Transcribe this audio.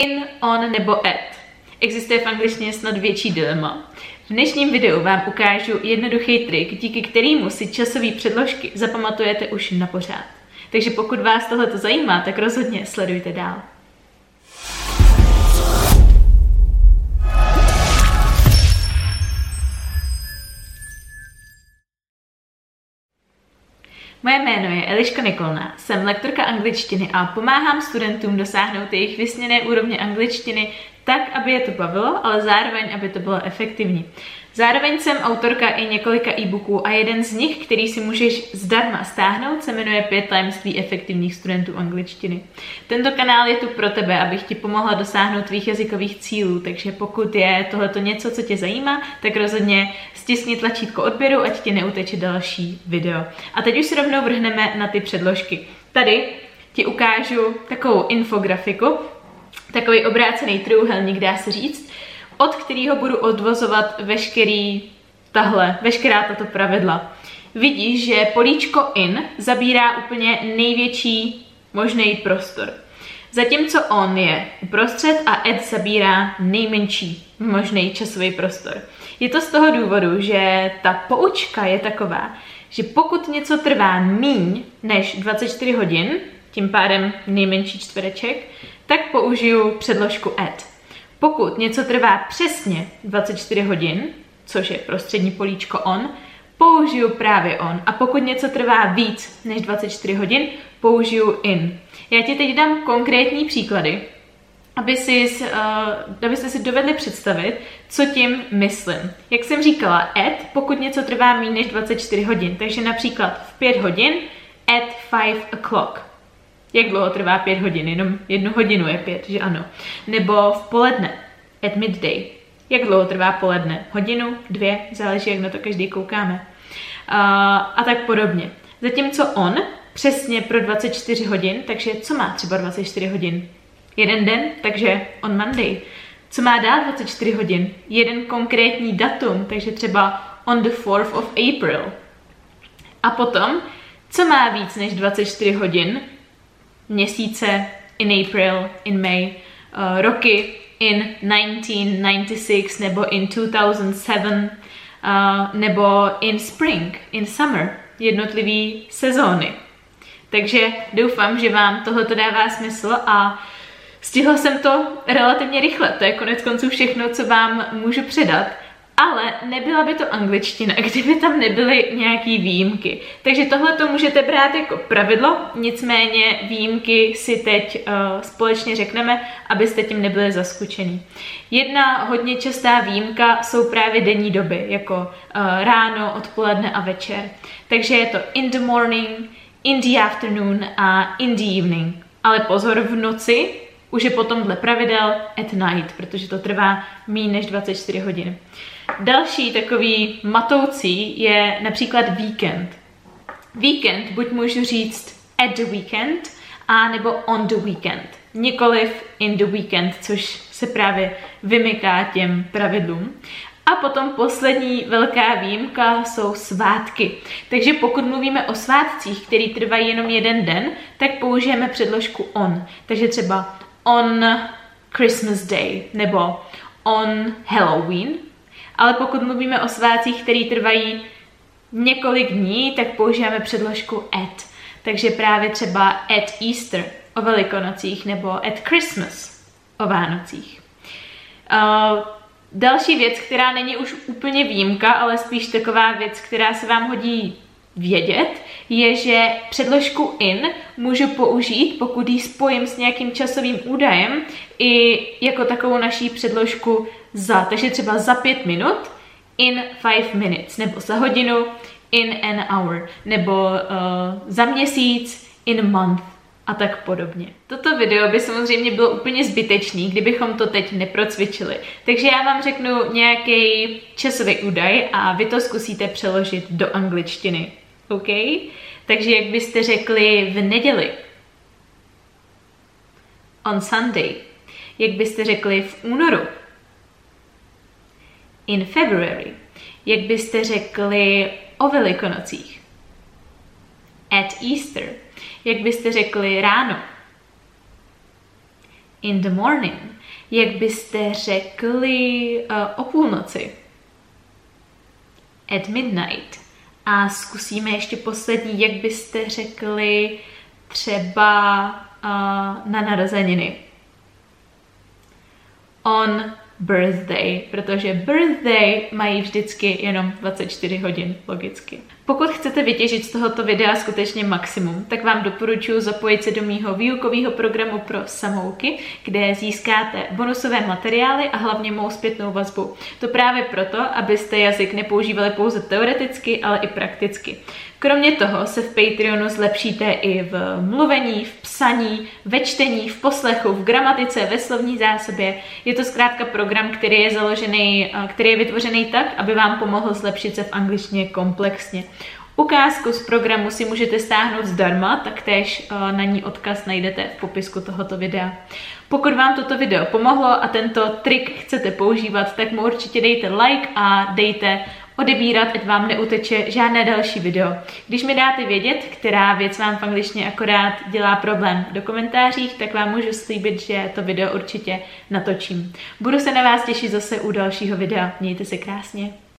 In, on nebo at. Existuje v angličtině snad větší dilema. V dnešním videu vám ukážu jednoduchý trik, díky kterému si časové předložky zapamatujete už na pořád. Takže pokud vás tohle zajímá, tak rozhodně sledujte dál. Moje jméno je Eliška Nikolna, jsem lektorka angličtiny a pomáhám studentům dosáhnout jejich vysněné úrovně angličtiny tak, aby je to bavilo, ale zároveň, aby to bylo efektivní. Zároveň jsem autorka i několika e-booků a jeden z nich, který si můžeš zdarma stáhnout, se jmenuje Pět tajemství efektivních studentů angličtiny. Tento kanál je tu pro tebe, abych ti pomohla dosáhnout tvých jazykových cílů, takže pokud je tohleto něco, co tě zajímá, tak rozhodně stisni tlačítko odběru, ať ti neuteče další video. A teď už si rovnou vrhneme na ty předložky. Tady ti ukážu takovou infografiku, takový obrácený trůhelník, dá se říct, od kterého budu odvozovat veškerý tahle, veškerá tato pravidla. Vidíš, že políčko in zabírá úplně největší možný prostor. Zatímco on je uprostřed a ed zabírá nejmenší možný časový prostor. Je to z toho důvodu, že ta poučka je taková, že pokud něco trvá míň než 24 hodin, tím pádem nejmenší čtvereček, tak použiju předložku add. Pokud něco trvá přesně 24 hodin, což je prostřední políčko on, použiju právě on. A pokud něco trvá víc než 24 hodin, použiju in. Já ti teď dám konkrétní příklady, aby si, uh, abyste si dovedli představit, co tím myslím. Jak jsem říkala, at, pokud něco trvá méně než 24 hodin, takže například v 5 hodin at 5 o'clock. Jak dlouho trvá pět hodin? Jenom jednu hodinu je pět, že ano. Nebo v poledne, at midday. Jak dlouho trvá poledne? Hodinu, dvě, záleží, jak na to každý koukáme. Uh, a tak podobně. Zatímco on přesně pro 24 hodin, takže co má třeba 24 hodin? Jeden den, takže on Monday. Co má dál 24 hodin? Jeden konkrétní datum, takže třeba on the 4th of April. A potom, co má víc než 24 hodin? Měsíce in April, in May, uh, roky in 1996 nebo in 2007 uh, nebo in spring, in summer, jednotlivý sezóny. Takže doufám, že vám tohle dává smysl a stihla jsem to relativně rychle. To je konec konců všechno, co vám můžu předat ale nebyla by to angličtina, kdyby tam nebyly nějaký výjimky. Takže tohle to můžete brát jako pravidlo, nicméně výjimky si teď uh, společně řekneme, abyste tím nebyli zaskučený. Jedna hodně častá výjimka jsou právě denní doby, jako uh, ráno, odpoledne a večer. Takže je to in the morning, in the afternoon a in the evening. Ale pozor, v noci už je potom dle pravidel at night, protože to trvá méně než 24 hodin. Další takový matoucí je například víkend. Víkend buď můžu říct at the weekend, a nebo on the weekend. Nikoliv in the weekend, což se právě vymyká těm pravidlům. A potom poslední velká výjimka jsou svátky. Takže pokud mluvíme o svátcích, který trvají jenom jeden den, tak použijeme předložku on. Takže třeba on Christmas Day nebo on Halloween, ale pokud mluvíme o svácích, které trvají několik dní, tak používáme předložku at. Takže právě třeba at Easter o velikonocích nebo at Christmas o Vánocích. Uh, další věc, která není už úplně výjimka, ale spíš taková věc, která se vám hodí vědět, je, že předložku in můžu použít, pokud ji spojím s nějakým časovým údajem, i jako takovou naší předložku za. Takže třeba za pět minut, in five minutes, nebo za hodinu, in an hour, nebo uh, za měsíc, in month a tak podobně. Toto video by samozřejmě bylo úplně zbytečný, kdybychom to teď neprocvičili. Takže já vám řeknu nějaký časový údaj a vy to zkusíte přeložit do angličtiny. OK? Takže jak byste řekli v neděli? On Sunday. Jak byste řekli v únoru? In February. Jak byste řekli o velikonocích? At Easter. Jak byste řekli ráno? In the morning. Jak byste řekli uh, o půlnoci? At midnight. A zkusíme ještě poslední, jak byste řekli třeba uh, na narozeniny. On birthday, protože birthday mají vždycky jenom 24 hodin, logicky. Pokud chcete vytěžit z tohoto videa skutečně maximum, tak vám doporučuji zapojit se do mýho výukového programu pro samouky, kde získáte bonusové materiály a hlavně mou zpětnou vazbu. To právě proto, abyste jazyk nepoužívali pouze teoreticky, ale i prakticky. Kromě toho se v Patreonu zlepšíte i v mluvení, v psaní, ve čtení, v poslechu, v gramatice, ve slovní zásobě. Je to zkrátka program, který je založený, který je vytvořený tak, aby vám pomohl zlepšit se v angličtině komplexně. Ukázku z programu si můžete stáhnout zdarma, taktéž na ní odkaz najdete v popisku tohoto videa. Pokud vám toto video pomohlo a tento trik chcete používat, tak mu určitě dejte like a dejte odebírat, ať vám neuteče žádné další video. Když mi dáte vědět, která věc vám v angličtině akorát dělá problém do komentářích, tak vám můžu slíbit, že to video určitě natočím. Budu se na vás těšit zase u dalšího videa. Mějte se krásně.